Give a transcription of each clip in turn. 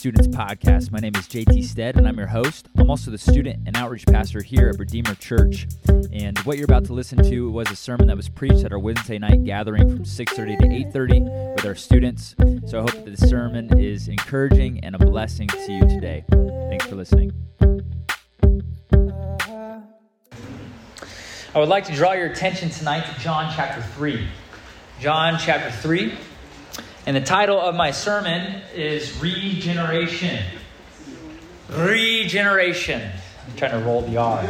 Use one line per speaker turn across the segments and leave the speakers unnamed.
Students Podcast. My name is JT Stead, and I'm your host. I'm also the student and outreach pastor here at Redeemer Church. And what you're about to listen to was a sermon that was preached at our Wednesday night gathering from 6:30 to 8:30 with our students. So I hope that the sermon is encouraging and a blessing to you today. Thanks for listening. I would like to draw your attention tonight to John chapter 3. John chapter 3. And the title of my sermon is Regeneration. Regeneration. I'm trying to roll the R.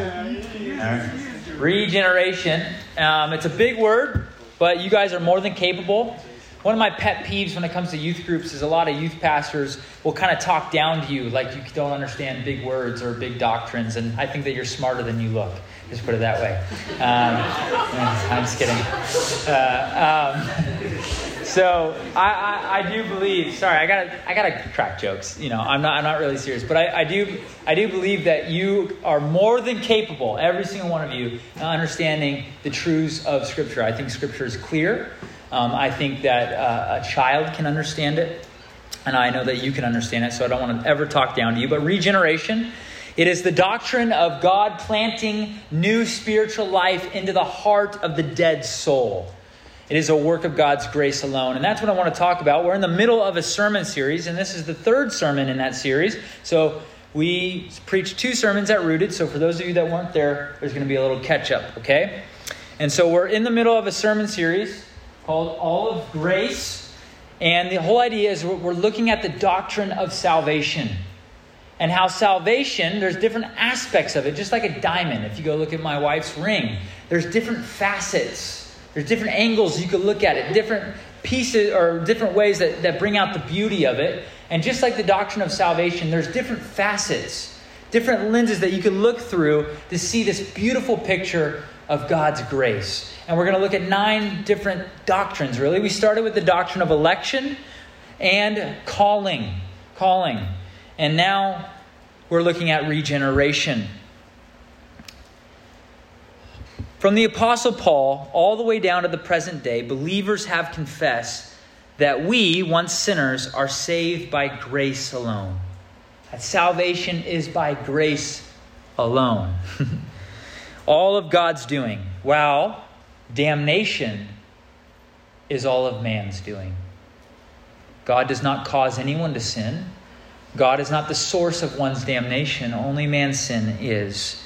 Regeneration. Um, it's a big word, but you guys are more than capable. One of my pet peeves when it comes to youth groups is a lot of youth pastors will kind of talk down to you like you don't understand big words or big doctrines, and I think that you're smarter than you look. Just put it that way. Um, I'm just kidding. Uh, um, so I, I, I, do believe. Sorry, I got I got to crack jokes. You know, I'm not I'm not really serious, but I, I do I do believe that you are more than capable, every single one of you, understanding the truths of Scripture. I think Scripture is clear. Um, I think that uh, a child can understand it, and I know that you can understand it. So I don't want to ever talk down to you. But regeneration it is the doctrine of God planting new spiritual life into the heart of the dead soul. It is a work of God's grace alone. And that's what I want to talk about. We're in the middle of a sermon series, and this is the third sermon in that series. So we preached two sermons at Rooted. So for those of you that weren't there, there's going to be a little catch up, okay? And so we're in the middle of a sermon series called All of Grace. And the whole idea is we're looking at the doctrine of salvation and how salvation, there's different aspects of it, just like a diamond. If you go look at my wife's ring, there's different facets, there's different angles you could look at it, different pieces or different ways that, that bring out the beauty of it. And just like the doctrine of salvation, there's different facets, different lenses that you can look through to see this beautiful picture of God's grace. And we're going to look at nine different doctrines, really. We started with the doctrine of election and calling. Calling. And now we're looking at regeneration. From the Apostle Paul all the way down to the present day, believers have confessed that we, once sinners, are saved by grace alone. That salvation is by grace alone. all of God's doing, while damnation is all of man's doing. God does not cause anyone to sin. God is not the source of one's damnation, only man's sin is.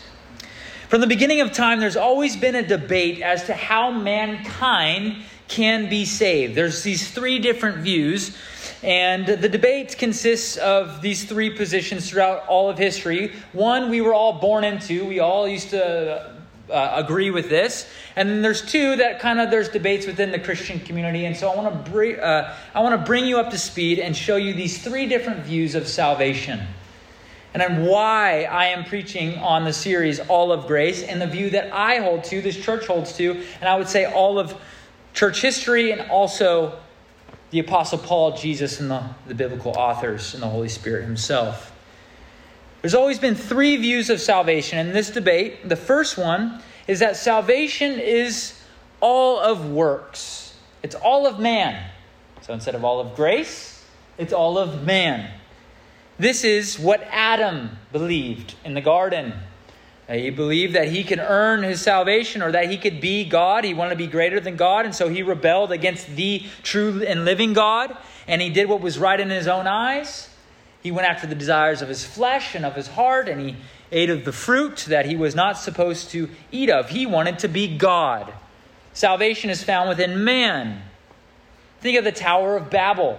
From the beginning of time, there's always been a debate as to how mankind can be saved. There's these three different views, and the debate consists of these three positions throughout all of history. One, we were all born into, we all used to uh, agree with this. And then there's two that kind of there's debates within the Christian community. And so I want to bring uh, I want to bring you up to speed and show you these three different views of salvation. And then why I am preaching on the series All of Grace and the view that I hold to, this church holds to, and I would say all of church history and also the Apostle Paul, Jesus, and the, the biblical authors and the Holy Spirit Himself. There's always been three views of salvation in this debate. The first one is that salvation is all of works, it's all of man. So instead of all of grace, it's all of man. This is what Adam believed in the garden. He believed that he could earn his salvation or that he could be God. He wanted to be greater than God, and so he rebelled against the true and living God, and he did what was right in his own eyes. He went after the desires of his flesh and of his heart, and he ate of the fruit that he was not supposed to eat of. He wanted to be God. Salvation is found within man. Think of the Tower of Babel.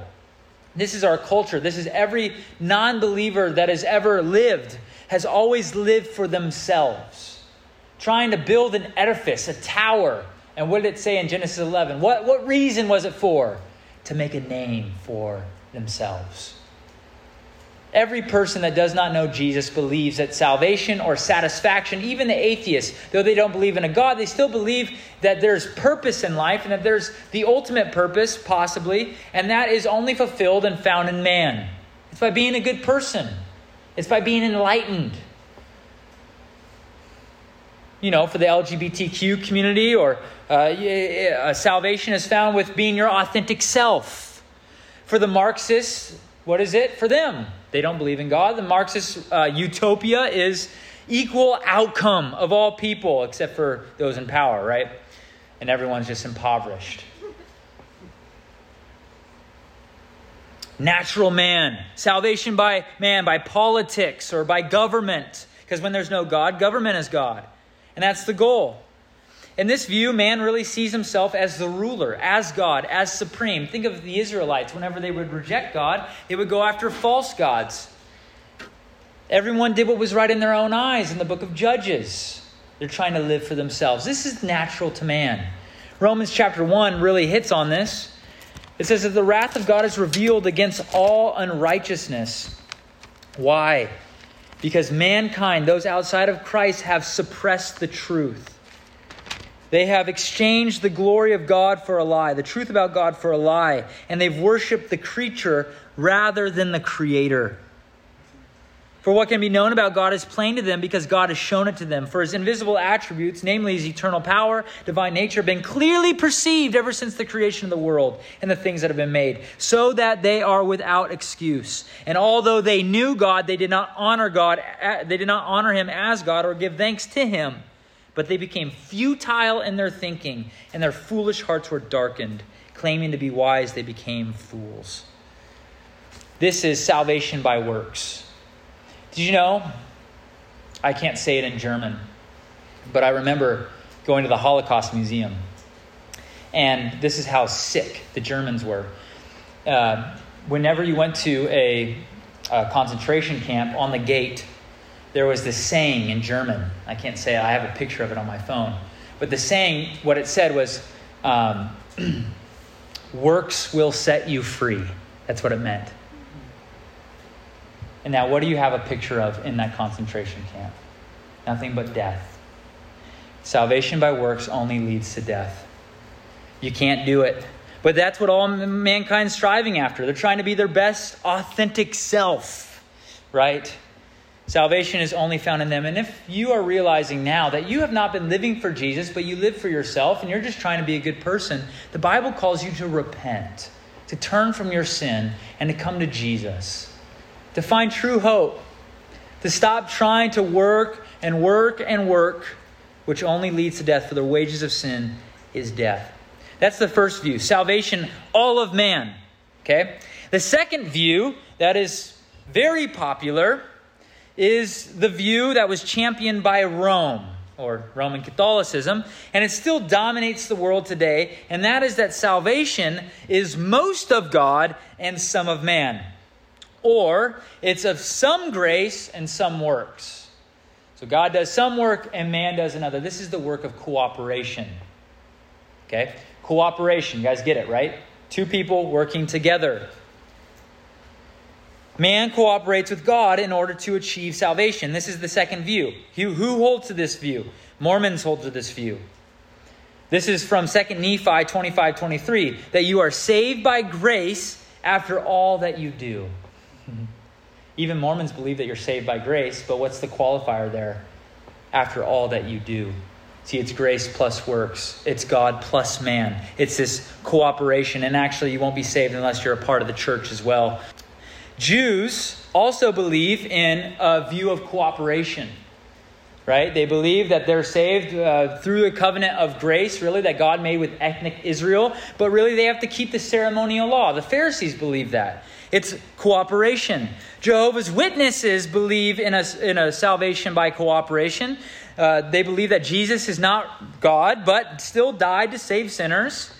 This is our culture. This is every non believer that has ever lived, has always lived for themselves, trying to build an edifice, a tower. And what did it say in Genesis 11? What, what reason was it for? To make a name for themselves. Every person that does not know Jesus believes that salvation or satisfaction, even the atheists, though they don't believe in a God, they still believe that there's purpose in life and that there's the ultimate purpose, possibly, and that is only fulfilled and found in man. It's by being a good person, it's by being enlightened. You know, for the LGBTQ community, or uh, uh, salvation is found with being your authentic self. For the Marxists, what is it for them? They don't believe in God. The Marxist uh, utopia is equal outcome of all people except for those in power, right? And everyone's just impoverished. Natural man, salvation by man, by politics or by government. Because when there's no God, government is God. And that's the goal. In this view, man really sees himself as the ruler, as God, as supreme. Think of the Israelites. Whenever they would reject God, they would go after false gods. Everyone did what was right in their own eyes in the book of Judges. They're trying to live for themselves. This is natural to man. Romans chapter 1 really hits on this. It says that the wrath of God is revealed against all unrighteousness. Why? Because mankind, those outside of Christ, have suppressed the truth. They have exchanged the glory of God for a lie, the truth about God for a lie, and they've worshiped the creature rather than the creator. For what can be known about God is plain to them because God has shown it to them. For his invisible attributes, namely his eternal power, divine nature, have been clearly perceived ever since the creation of the world and the things that have been made, so that they are without excuse. And although they knew God, they did not honor God, they did not honor him as God or give thanks to him. But they became futile in their thinking, and their foolish hearts were darkened. Claiming to be wise, they became fools. This is salvation by works. Did you know? I can't say it in German, but I remember going to the Holocaust Museum. And this is how sick the Germans were. Uh, whenever you went to a, a, concentration camp, on the gate, there was this saying in German. I can't say it, I have a picture of it on my phone. But the saying, what it said was, um, works will set you free. That's what it meant. And now, what do you have a picture of in that concentration camp? Nothing but death. Salvation by works only leads to death. You can't do it. But that's what all mankind's striving after. They're trying to be their best, authentic self, right? Salvation is only found in them. And if you are realizing now that you have not been living for Jesus, but you live for yourself and you're just trying to be a good person, the Bible calls you to repent, to turn from your sin, and to come to Jesus to find true hope, to stop trying to work and work and work, which only leads to death, for the wages of sin is death. That's the first view salvation, all of man. Okay? The second view that is very popular is the view that was championed by Rome or Roman Catholicism, and it still dominates the world today, and that is that salvation is most of God and some of man or it's of some grace and some works. So God does some work and man does another. This is the work of cooperation. Okay? Cooperation. You guys get it, right? Two people working together. Man cooperates with God in order to achieve salvation. This is the second view. Who, holds to this view? Mormons hold to this view. This is from 2 Nephi 25 23 that you are saved by grace after all that you do. Even Mormons believe that you're saved by grace, but what's the qualifier there? After all that you do. See, it's grace plus works. It's God plus man. It's this cooperation. And actually, you won't be saved unless you're a part of the church as well. Jews also believe in a view of cooperation, right? They believe that they're saved uh, through the covenant of grace, really, that God made with ethnic Israel, but really they have to keep the ceremonial law. The Pharisees believe that. It's cooperation. Jehovah's Witnesses believe in a, in a salvation by cooperation. Uh, they believe that Jesus is not God, but still died to save sinners.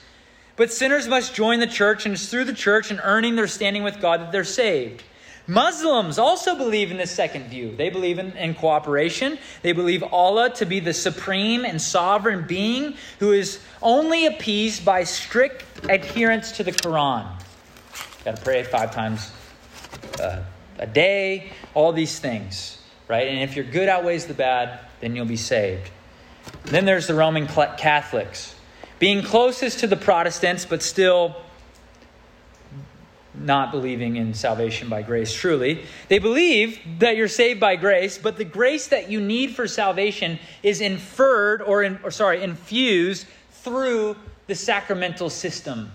But sinners must join the church, and it's through the church and earning their standing with God that they're saved. Muslims also believe in this second view. They believe in, in, cooperation. They believe Allah to be the supreme and sovereign being who is only appeased by strict adherence to the Quran. Got to pray five times uh, a day, all these things, right? And if your good outweighs the bad, then you'll be saved. Then there's the Roman Catholics, being closest to the Protestants, but still not believing in salvation by grace truly. They believe that you're saved by grace, but the grace that you need for salvation is inferred or, in, or sorry, infused through the sacramental system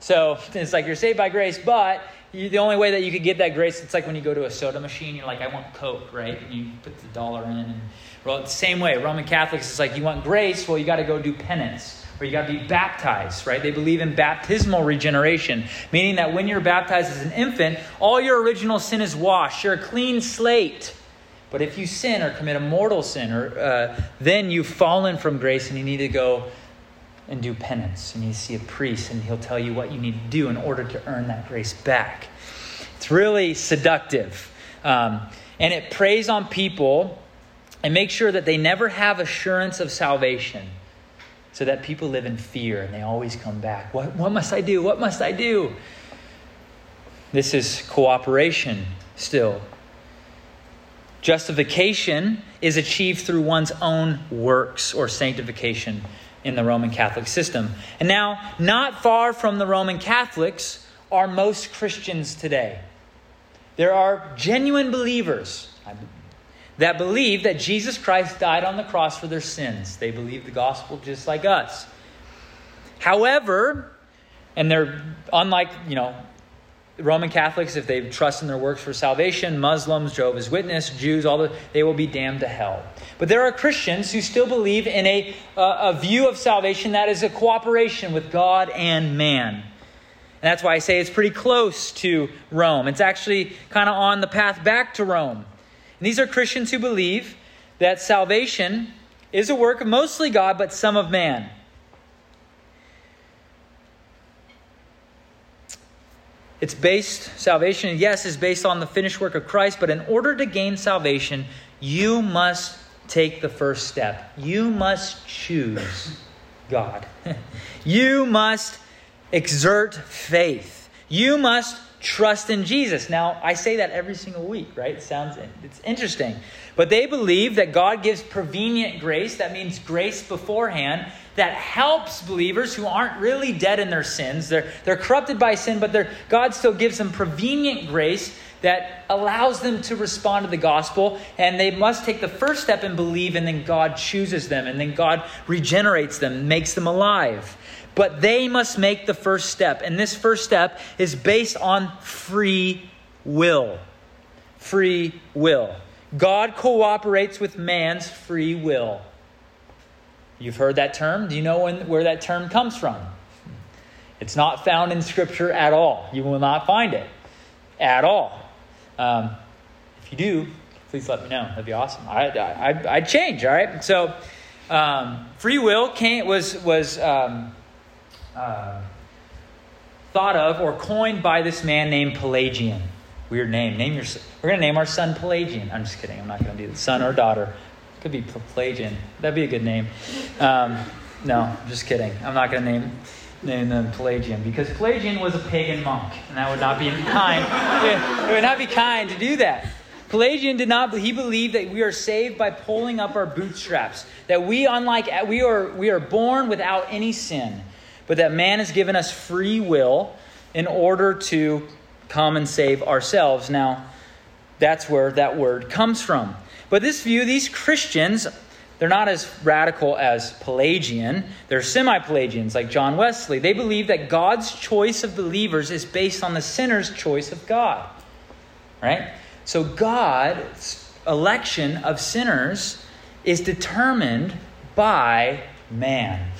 So it's like you're saved by grace, but you, the only way that you could get that grace, it's like when you go to a soda machine, you're like, I want Coke, right? And you put the dollar in. And, well, the same way, Roman Catholics, it's like you want grace, well, you got to go do penance or you got to be baptized, right? They believe in baptismal regeneration, meaning that when you're baptized as an infant, all your original sin is washed. You're a clean slate. But if you sin or commit a mortal sin, or, uh, then you've fallen from grace and you need to go and do penance. And you need to see a priest, and he'll tell you what you need to do in order to earn that grace back. It's really seductive. Um, and it preys on people and makes sure that they never have assurance of salvation so that people live in fear and they always come back. What, what must I do? What must I do? This is cooperation still. Justification is achieved through one's own works or sanctification in the Roman Catholic system. And now, not far from the Roman Catholics are most Christians today. There are genuine believers, that believe that Jesus Christ died on the cross for their sins. They believe the gospel just like us. However, and they're unlike, you know, Roman Catholics, if they trust in their works for salvation, Muslims, Jehovah's Witness, Jews, all the, they will be damned to hell. But there are Christians who still believe in a, uh, a view of salvation that is a cooperation with God and man. And that's why I say it's pretty close to Rome. It's actually kind of on the path back to Rome. And these are Christians who believe that salvation is a work of mostly God, but some of man. It's based, salvation, yes, is based on the finished work of Christ, but in order to gain salvation, you must take the first step. You must choose God. you must exert faith. You must trust in Jesus. Now, I say that every single week, right? It sounds it's interesting. But they believe that God gives prevenient grace, that means grace beforehand, that helps believers who aren't really dead in their sins. They're, they're corrupted by sin, but God still gives them prevenient grace that allows them to respond to the gospel. And they must take the first step and believe, and then God chooses them, and then God regenerates them, makes them alive. But they must make the first step. And this first step is based on free will. Free will. God cooperates with man's free will. You've heard that term. Do you know when, where that term comes from? It's not found in Scripture at all. You will not find it at all. Um, if you do, please let me know. That'd be awesome. I, I, I'd change, all right? So, um, free will came, was, was um, uh, thought of or coined by this man named Pelagian. Weird name. Name your. We're gonna name our son Pelagian. I'm just kidding. I'm not gonna do the son or daughter. Could be Pelagian. That'd be a good name. Um, no, just kidding. I'm not gonna name name them Pelagian because Pelagian was a pagan monk, and that would not be kind. it would not be kind to do that. Pelagian did not. He believed that we are saved by pulling up our bootstraps. That we, unlike we are, we are born without any sin but that man has given us free will in order to come and save ourselves. Now, that's where that word comes from. But this view, these Christians, they're not as radical as Pelagian. They're semi Pelagians like John Wesley. They believe that God's choice of believers is based on the sinner's choice of God. Right? So God's election of sinners is determined by man.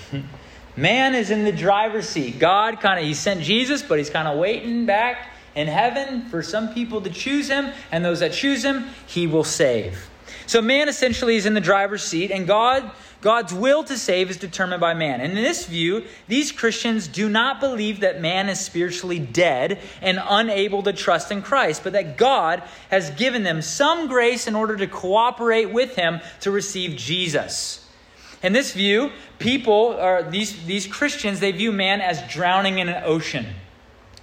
Man is in the driver's seat. God kind of, He sent Jesus, but He's kind of waiting back in heaven for some people to choose Him, and those that choose Him, He will save. So man essentially is in the driver's seat, and God. God's will to save is determined by man. And in this view, these Christians do not believe that man is spiritually dead and unable to trust in Christ, but that God has given them some grace in order to cooperate with him to receive Jesus. In this view, people are these, these Christians, they view man as drowning in an ocean.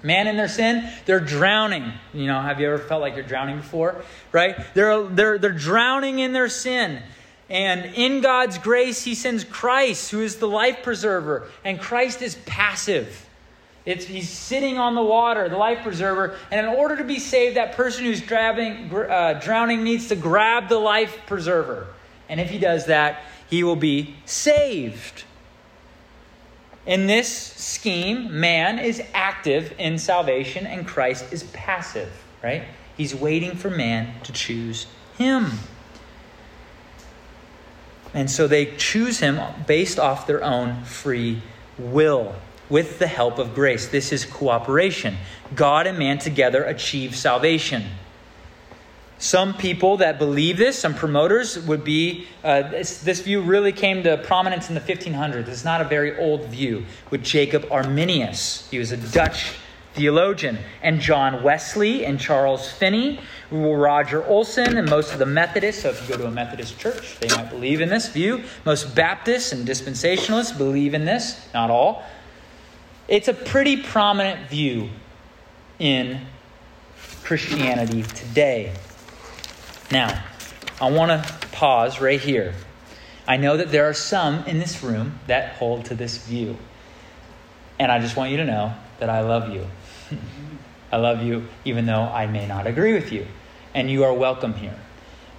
Man in their sin, they're drowning. You know, have you ever felt like you're drowning before? Right? They're, they're, they're drowning in their sin. And in God's grace, He sends Christ, who is the life preserver. And Christ is passive. It's, he's sitting on the water, the life preserver. And in order to be saved, that person who's uh, drowning needs to grab the life preserver. And if he does that, he will be saved. In this scheme, man is active in salvation and Christ is passive, right? He's waiting for man to choose him. And so they choose him based off their own free will with the help of grace. This is cooperation. God and man together achieve salvation. Some people that believe this, some promoters, would be uh, this, this, view really came to prominence in the 1500s. It's not a very old view with Jacob Arminius. He was a Dutch theologian, and John Wesley and Charles Finney, Roger Olson, and most of the Methodists. So if you go to a Methodist church, they might believe in this view. Most Baptists and dispensationalists believe in this, not all. It's a pretty prominent view in Christianity today. Now, I want to pause right here. I know that there are some in this room that hold to this view. And I just want you to know that I love you. I love you even though I may not agree with you. And you are welcome here.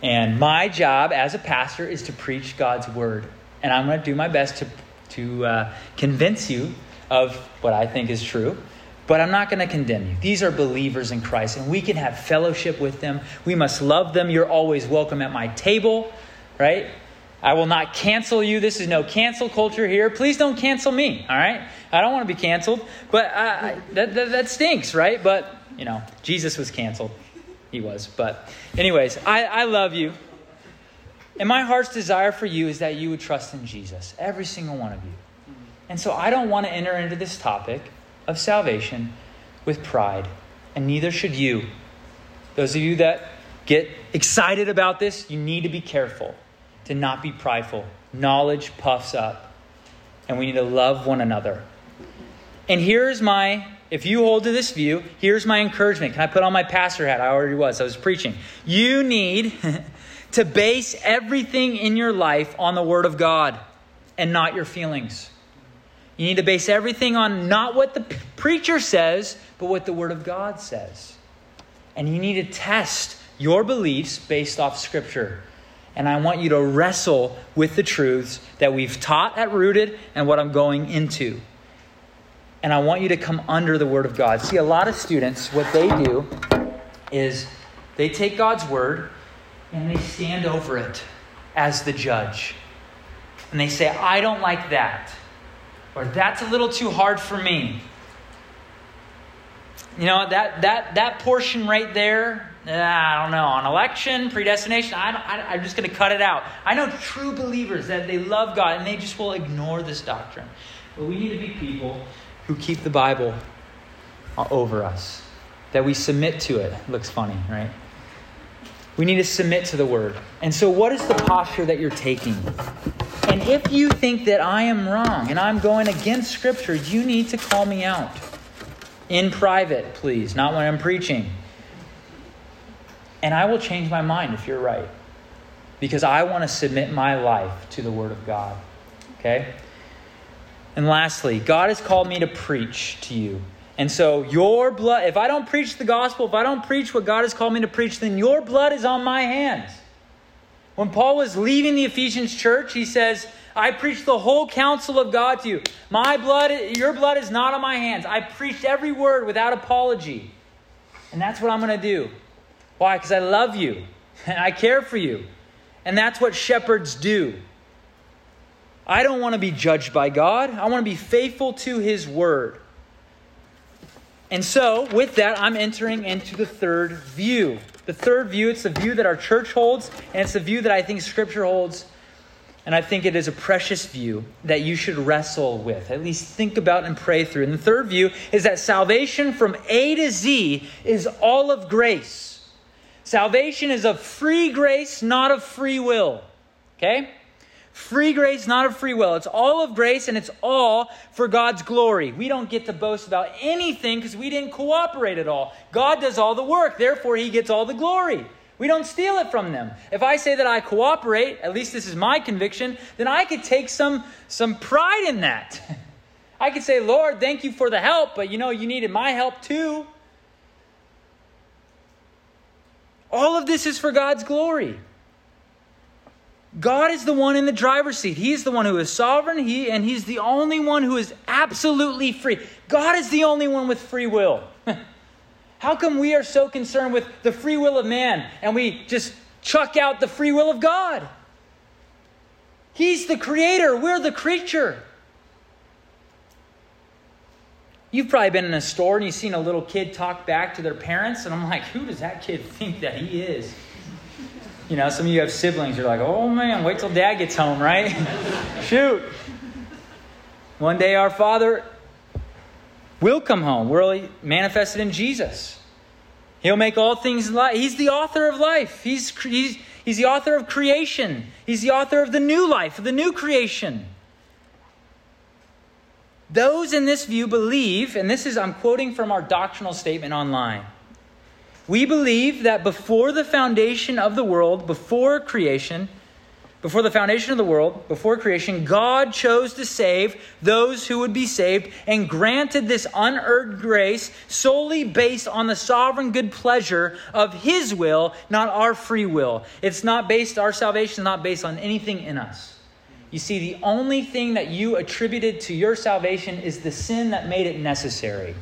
And my job as a pastor is to preach God's word. And I'm going to do my best to, to uh, convince you of what I think is true but I'm not going to condemn you. These are believers in Christ, and we can have fellowship with them. We must love them. You're always welcome at my table, right? I will not cancel you. This is no cancel culture here. Please don't cancel me, all right? I don't want to be canceled, but uh, I, that, that, that, stinks, right? But, you know, Jesus was canceled. He was. But, anyways, I, I love you. And my heart's desire for you is that you would trust in Jesus, every single one of you. And so I don't want to enter into this topic of salvation with pride, and neither should you. Those of you that get excited about this, you need to be careful to not be prideful. Knowledge puffs up, and we need to love one another. And here's my, if you hold to this view, here's my encouragement. Can I put on my pastor hat? I already was, I was preaching. You need to base everything in your life on the Word of God and not your feelings. You need to base everything on not what the preacher says, but what the Word of God says. And you need to test your beliefs based off Scripture. And I want you to wrestle with the truths that we've taught at Rooted and what I'm going into. And I want you to come under the Word of God. See, a lot of students, what they do is they take God's Word and they stand over it as the judge. And they say, I don't like that or that's a little too hard for me. You know, that, that, that portion right there, I don't know, on election, predestination, I I'm just going to cut it out. I know true believers that they love God and they just will ignore this doctrine. But we need to be people who keep the Bible over us, that we submit to it looks funny, right? We need to submit to the word. And so, what is the posture that you're taking? And if you think that I am wrong and I'm going against Scripture, you need to call me out. In private, please, not when I'm preaching. And I will change my mind if you're right. Because I want to submit my life to the Word of God. Okay? And lastly, God has called me to preach to you. And so, your blood, if I don't preach the gospel, if I don't preach what God has called me to preach, then your blood is on my hands. When Paul was leaving the Ephesians church, he says, I preached the whole counsel of God to you. My blood, your blood is not on my hands. I preached every word without apology. And that's what I'm going to do. Why? Because I love you and I care for you. And that's what shepherds do. I don't want to be judged by God, I want to be faithful to his word. And so, with that, I'm entering into the third view. The third view, it's the view that our church holds, and it's the view that I think Scripture holds. And I think it is a precious view that you should wrestle with, at least think about and pray through. And the third view is that salvation from A to Z is all of grace. Salvation is of free grace, not of free will. Okay? Free grace, not of free will. It's all of grace and it's all for God's glory. We don't get to boast about anything because we didn't cooperate at all. God does all the work, therefore, He gets all the glory. We don't steal it from them. If I say that I cooperate, at least this is my conviction, then I could take some, some pride in that. I could say, Lord, thank you for the help, but you know, you needed my help too. All of this is for God's glory. God is the one in the driver's seat. He's the one who is sovereign, he, and He's the only one who is absolutely free. God is the only one with free will. How come we are so concerned with the free will of man and we just chuck out the free will of God? He's the creator, we're the creature. You've probably been in a store and you've seen a little kid talk back to their parents, and I'm like, who does that kid think that he is? You know, some of you have siblings, you're like, oh man, wait till dad gets home, right? Shoot. One day our Father will come home. We're manifested in Jesus. He'll make all things life. He's the author of life. He's, he's, he's the author of creation. He's the author of the new life, of the new creation. Those in this view believe, and this is, I'm quoting from our doctrinal statement online. We believe that before the foundation of the world, before creation, before the foundation of the world, before creation, God chose to save those who would be saved and granted this unearned grace solely based on the sovereign good pleasure of His will, not our free will. It's not based, our salvation is not based on anything in us. You see, the only thing that you attributed to your salvation is the sin that made it necessary.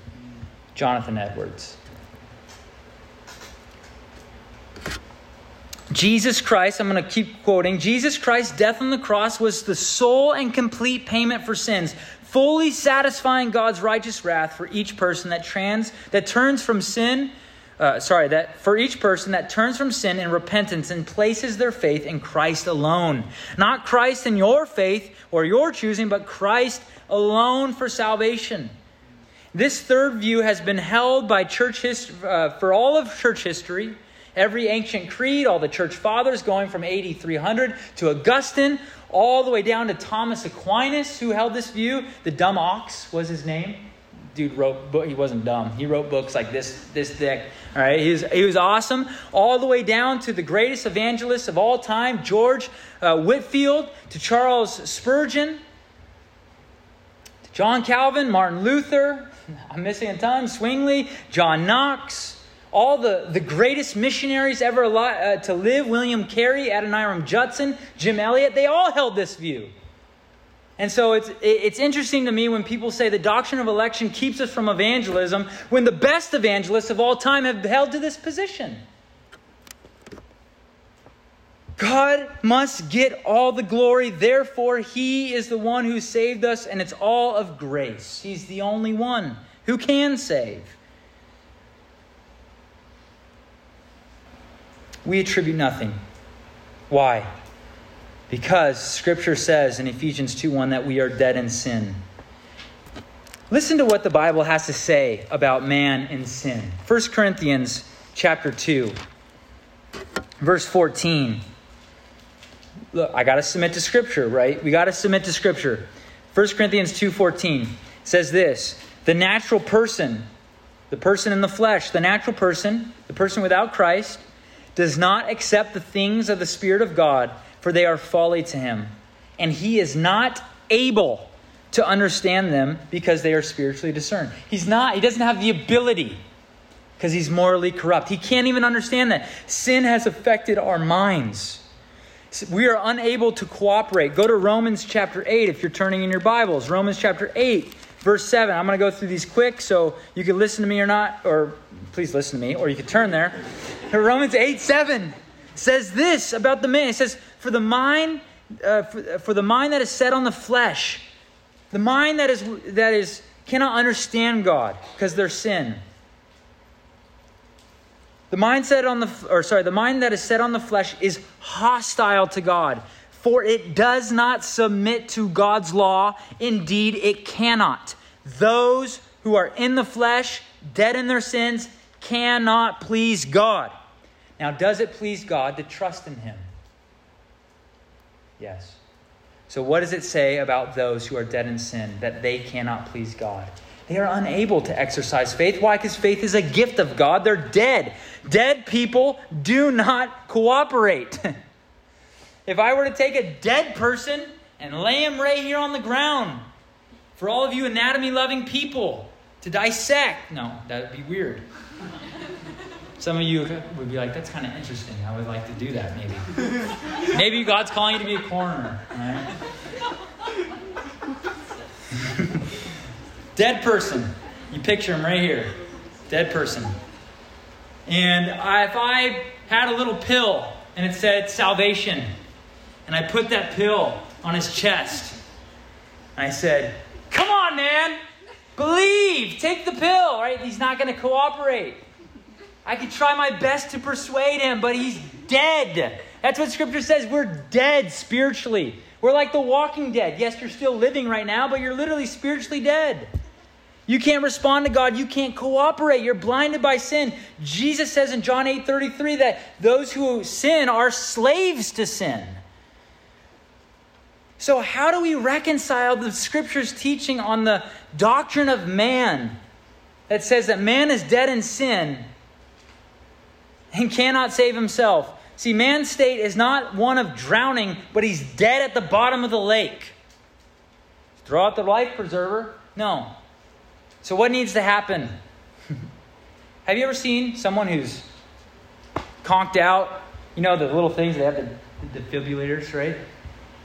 Jonathan Edwards. Jesus Christ, I'm going to keep quoting, Jesus Christ's death on the cross was the sole and complete payment for sins, fully satisfying God's righteous wrath for each person that trans that turns from sin, uh, sorry, that for each person that turns from sin in repentance and places their faith in Christ alone. Not Christ in your faith or your choosing, but Christ alone for salvation. This third view has been held by church history, uh, for all of church history Every ancient creed, all the church fathers going from AD 300 to Augustine, all the way down to Thomas Aquinas, who held this view. The dumb ox was his name. Dude wrote, book, he wasn't dumb. He wrote books like this, this thick. All right, he was, he was awesome. All the way down to the greatest evangelist of all time, George uh, Whitefield, to Charles Spurgeon, to John Calvin, Martin Luther. I'm missing a ton. Zwingli, John Knox all the, the greatest missionaries ever uh, to live William Carey, Adoniram Judson, Jim Elliot they all held this view. And so it's, it's interesting to me when people say the doctrine of election keeps us from evangelism when the best evangelists of all time have held to this position. God must get all the glory, therefore, He is the one who saved us, and it's all of grace. He's the only one who can save. We attribute nothing. Why? Because Scripture says in Ephesians 2 1 that we are dead in sin. Listen to what the Bible has to say about man and sin. 1 Corinthians chapter 2, verse 14. Look, I got to submit to Scripture, right? We got to submit to Scripture. 1 Corinthians 2:14 says this, the natural person, the person in the flesh, the natural person, the person without Christ, does not accept the things of the Spirit of God, for they are folly to him. And he is not able to understand them because they are spiritually discerned. He's not, he doesn't have the ability because he's morally corrupt. He can't even understand that. Sin has affected our minds. We are unable to cooperate. Go to Romans chapter 8 if you're turning in your Bibles. Romans chapter 8 verse 7. I'm going to go through these quick so you can listen to me or not, or please listen to me, or you can turn there. Romans 8 7 says this about the man. It says, For the mind, uh, for, for the mind that is set on the flesh, the mind that is, that is cannot understand God because there's sin. The mindset on the or sorry, the mind that is set on the flesh is hostile to God for it does not submit to God's law. Indeed, it cannot. Those who are in the flesh, dead in their sins, cannot please God. Now, does it please God to trust in Him? Yes. So, what does it say about those who are dead in sin that they cannot please God? They are unable to exercise faith. Why? Because faith is a gift of God. They're dead. Dead people do not cooperate. If I were to take a dead person and lay him right here on the ground, for all of you anatomy loving people to dissect, no, that would be weird. Some of you would be like, that's kind of interesting. I would like to do that, maybe. maybe God's calling you to be a coroner, right? Dead person. You picture him right here. Dead person. And if I had a little pill and it said salvation, and I put that pill on his chest, I said, Come on, man, believe, take the pill, right? He's not going to cooperate. I could try my best to persuade him, but he's dead. That's what Scripture says. We're dead spiritually. We're like the walking dead. Yes, you're still living right now, but you're literally spiritually dead. You can't respond to God. You can't cooperate. You're blinded by sin. Jesus says in John 8 33 that those who sin are slaves to sin. So, how do we reconcile the scripture's teaching on the doctrine of man that says that man is dead in sin and cannot save himself? See, man's state is not one of drowning, but he's dead at the bottom of the lake. Throw out the life preserver? No. So, what needs to happen? have you ever seen someone who's conked out? You know, the little things, they have the, the defibrillators, right?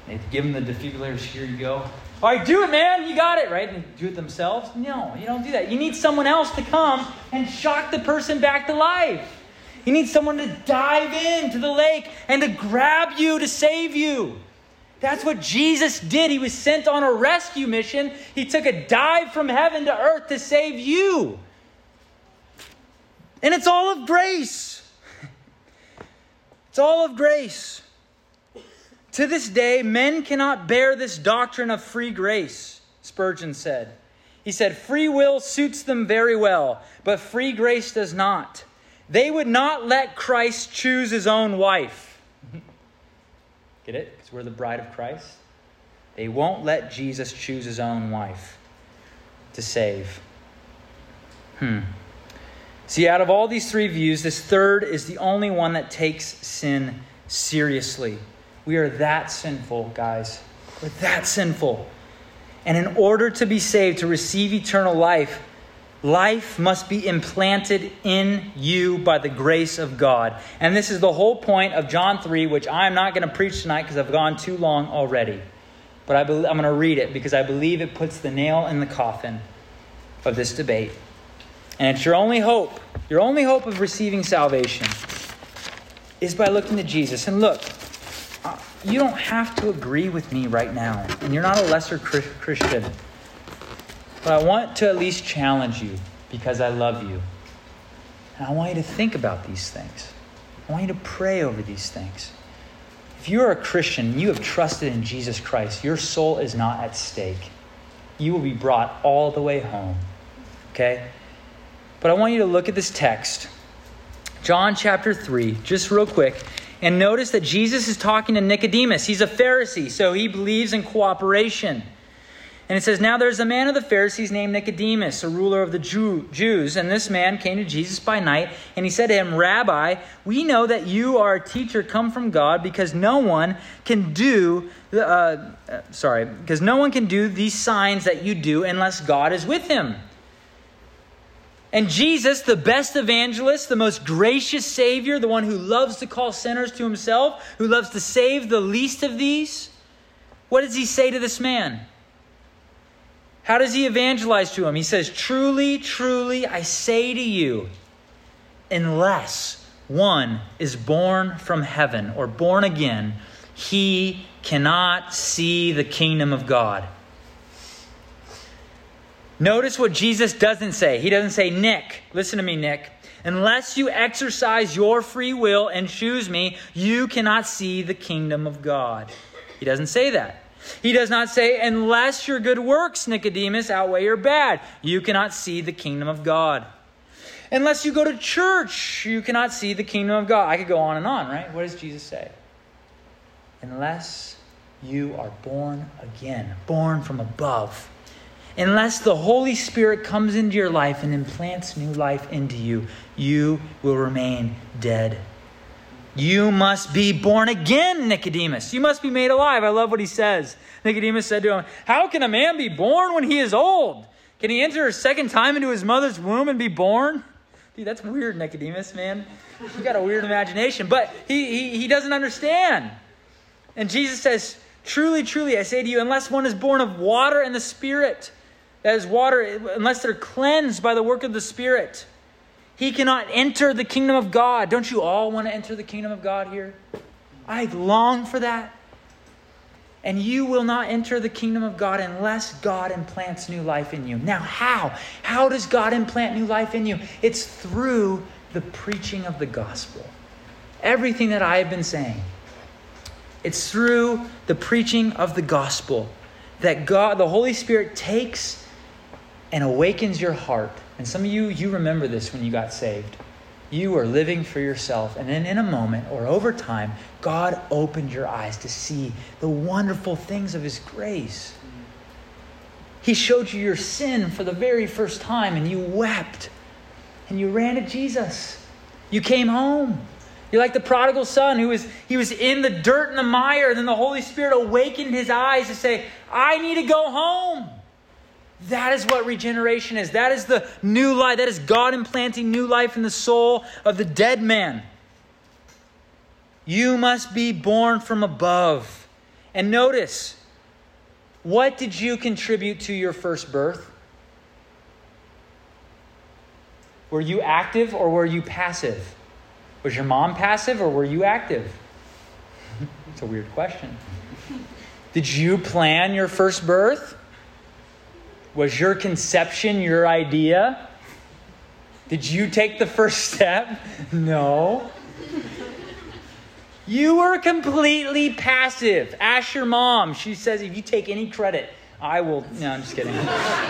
They give them the defibrillators, here you go. All right, do it, man. You got it, right? And do it themselves? No, you don't do that. You need someone else to come and shock the person back to life. You need someone to dive into the lake and to grab you to save you. That's what Jesus did. He was sent on a rescue mission. He took a dive from heaven to earth to save you. And it's all of grace. It's all of grace. To this day, men cannot bear this doctrine of free grace, Spurgeon said. He said, Free will suits them very well, but free grace does not. They would not let Christ choose his own wife. Get it? Because we're the bride of Christ. They won't let Jesus choose his own wife to save. Hmm. See, out of all these three views, this third is the only one that takes sin seriously. We are that sinful, guys. We're that sinful. And in order to be saved, to receive eternal life, Life must be implanted in you by the grace of God. And this is the whole point of John 3, which I'm not going to preach tonight because I've gone too long already. But I am going to read it because I believe it puts the nail in the coffin of this debate. And it's your only hope, your only hope of receiving salvation is by looking to Jesus. And look, uh, you don't have to agree with me right now, and you're not a lesser Christian. But I want to at least challenge you because I love you. And I want you to think about these things. I want you to pray over these things. If you are a Christian, you have trusted in Jesus Christ, your soul is not at stake. You will be brought all the way home. Okay? But I want you to look at this text, John chapter 3, just real quick. And notice that Jesus is talking to Nicodemus. He's a Pharisee, so he believes in cooperation. And it says, Now there's a man of the Pharisees named Nicodemus, a ruler of the Jew- Jews. And this man came to Jesus by night, and he said to him, Rabbi, we know that you are a teacher come from God, because no one can do, uh, uh, sorry, because no one can do these signs that you do unless God is with him. And Jesus, the best evangelist, the most gracious Savior, the one who loves to call sinners to himself, who loves to save the least of these, what does he say to this man? How does he evangelize to him? He says, Truly, truly, I say to you, unless one is born from heaven or born again, he cannot see the kingdom of God. Notice what Jesus doesn't say. He doesn't say, Nick, listen to me, Nick. Unless you exercise your free will and choose me, you cannot see the kingdom of God. He doesn't say that. He does not say, unless your good works, Nicodemus, outweigh your bad, you cannot see the kingdom of God. Unless you go to church, you cannot see the kingdom of God. I could go on and on, right? What does Jesus say? Unless you are born again, born from above. Unless the Holy Spirit comes into your life and implants new life into you, you will remain dead you must be born again, Nicodemus. You must be made alive. I love what he says. Nicodemus said to him, How can a man be born when he is old? Can he enter a second time into his mother's womb and be born? Dude, that's weird, Nicodemus, man. You got a weird imagination. But he, he, he doesn't understand. And Jesus says, Truly, truly, I say to you, unless one is born of water and the Spirit, that is water, unless they're cleansed by the work of the Spirit, he cannot enter the kingdom of God. Don't you all want to enter the kingdom of God here? I long for that. And you will not enter the kingdom of God unless God implants new life in you. Now, how? How does God implant new life in you? It's through the preaching of the gospel. Everything that I have been saying. It's through the preaching of the gospel that God, the Holy Spirit, takes and awakens your heart. And some of you, you remember this when you got saved. You are living for yourself. And then in a moment or over time, God opened your eyes to see the wonderful things of His grace. He showed you your sin for the very first time, and you wept. And you ran to Jesus. You came home. You're like the prodigal son who was he was in the dirt and the mire, and then the Holy Spirit awakened his eyes to say, I need to go home. That is what regeneration is. That is the new life. That is God implanting new life in the soul of the dead man. You must be born from above. And notice, what did you contribute to your first birth? Were you active or were you passive? Was your mom passive or were you active? It's a weird question. Did you plan your first birth? Was your conception your idea? Did you take the first step? No. You were completely passive. Ask your mom. She says, if you take any credit, I will. No, I'm just kidding.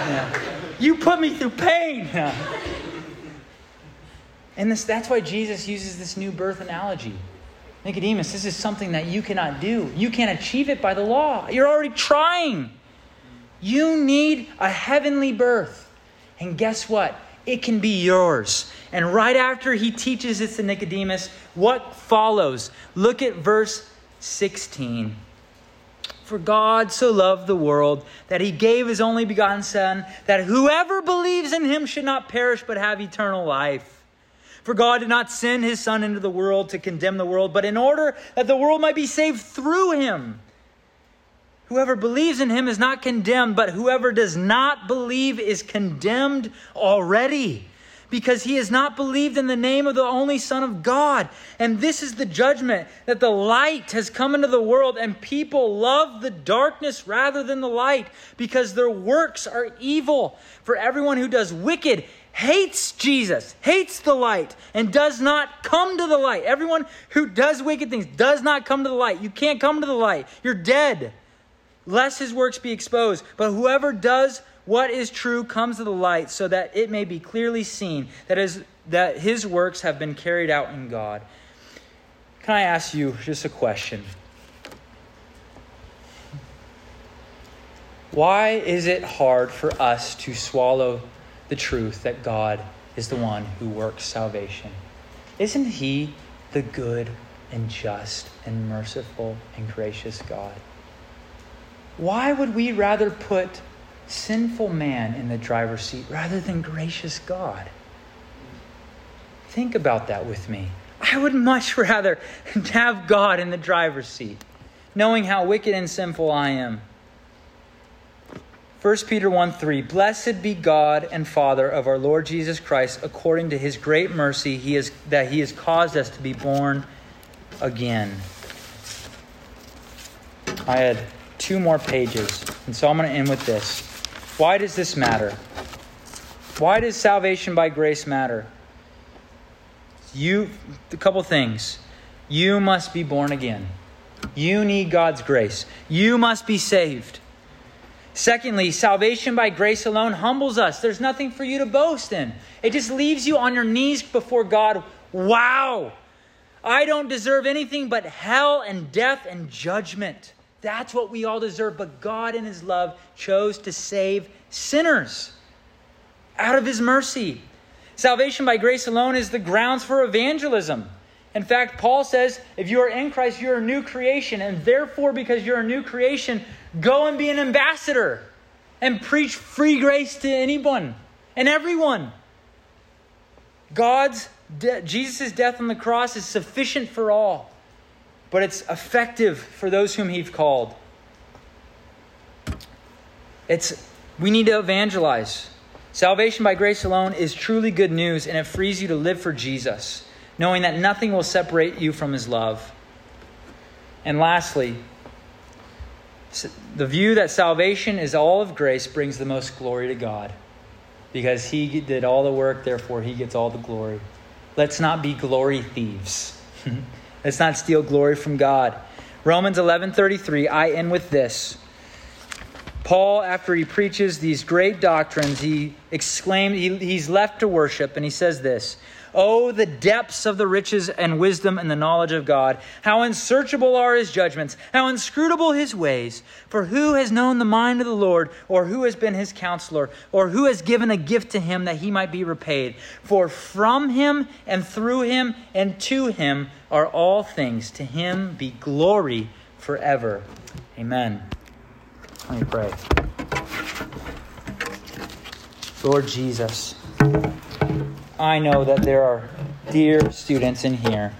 Yeah. You put me through pain. And this, that's why Jesus uses this new birth analogy. Nicodemus, this is something that you cannot do. You can't achieve it by the law. You're already trying. You need a heavenly birth. And guess what? It can be yours. And right after he teaches it to Nicodemus, what follows? Look at verse 16. For God so loved the world that he gave his only begotten Son, that whoever believes in him should not perish but have eternal life. For God did not send his Son into the world to condemn the world, but in order that the world might be saved through him. Whoever believes in him is not condemned, but whoever does not believe is condemned already, because he has not believed in the name of the only Son of God. And this is the judgment that the light has come into the world, and people love the darkness rather than the light, because their works are evil. For everyone who does wicked hates Jesus, hates the light, and does not come to the light. Everyone who does wicked things does not come to the light. You can't come to the light, you're dead lest his works be exposed. But whoever does what is true comes to the light, so that it may be clearly seen that, is, that his works have been carried out in God. Can I ask you just a question? Why is it hard for us to swallow the truth that God is the one who works salvation? Isn't He the good and just and merciful and gracious God? Why would we rather put sinful man in the driver's seat rather than gracious God? Think about that with me. I would much rather have God in the driver's seat, knowing how wicked and sinful I am. 1 Peter 1 3 Blessed be God and Father of our Lord Jesus Christ, according to his great mercy, he is, that he has caused us to be born again. I had two more pages. And so I'm going to end with this. Why does this matter? Why does salvation by grace matter? You, a couple things. You must be born again. You need God's grace. You must be saved. Secondly, salvation by grace alone humbles us. There's nothing for you to boast in. It just leaves you on your knees before God. Wow! I don't deserve anything but hell and death and judgment. That's what we all deserve. But God, in His love, chose to save sinners out of His mercy. Salvation by grace alone is the grounds for evangelism. In fact, Paul says if you are in Christ, you're a new creation. And therefore, because you're a new creation, go and be an ambassador and preach free grace to anyone and everyone. God's de- Jesus' death on the cross is sufficient for all, but it's effective for those whom He's called. It's we need to evangelize. Salvation by grace alone is truly good news, and it frees you to live for Jesus, knowing that nothing will separate you from His love. And lastly, the view that salvation is all of grace brings the most glory to God because He did all the work, therefore, He gets all the glory. Let's not be glory thieves. Let's not steal glory from God. Romans 11:33, I end with this. Paul, after he preaches these great doctrines, he exclaimed, he, he's left to worship, and he says this Oh, the depths of the riches and wisdom and the knowledge of God! How unsearchable are his judgments, how inscrutable his ways! For who has known the mind of the Lord, or who has been his counselor, or who has given a gift to him that he might be repaid? For from him and through him and to him are all things. To him be glory forever. Amen. Let me pray. Lord Jesus, I know that there are dear students in here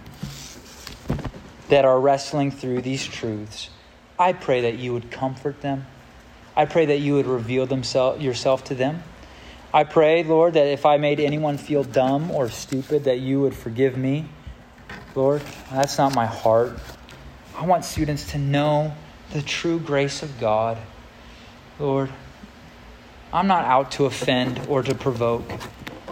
that are wrestling through these truths. I pray that you would comfort them. I pray that you would reveal yourself to them. I pray, Lord, that if I made anyone feel dumb or stupid, that you would forgive me. Lord, that's not my heart. I want students to know the true grace of God. Lord, I'm not out to offend or to provoke.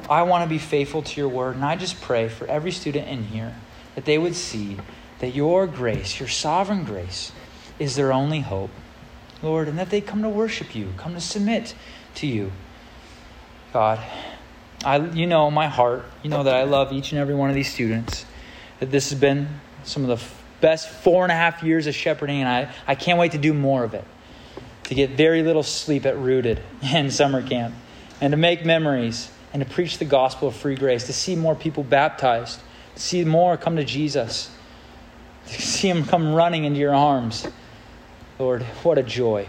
I want to be faithful to your word. And I just pray for every student in here that they would see that your grace, your sovereign grace, is their only hope. Lord, and that they come to worship you, come to submit to you. God, I, you know my heart. You know that I love each and every one of these students. That this has been some of the best four and a half years of shepherding, and I, I can't wait to do more of it to get very little sleep at Rooted in summer camp, and to make memories, and to preach the gospel of free grace, to see more people baptized, to see more come to Jesus, to see them come running into your arms. Lord, what a joy.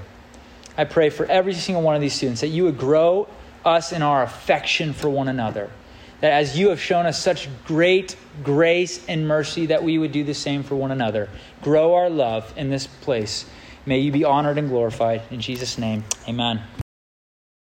I pray for every single one of these students that you would grow us in our affection for one another. That as you have shown us such great grace and mercy, that we would do the same for one another. Grow our love in this place. May you be honored and glorified. In Jesus' name, amen.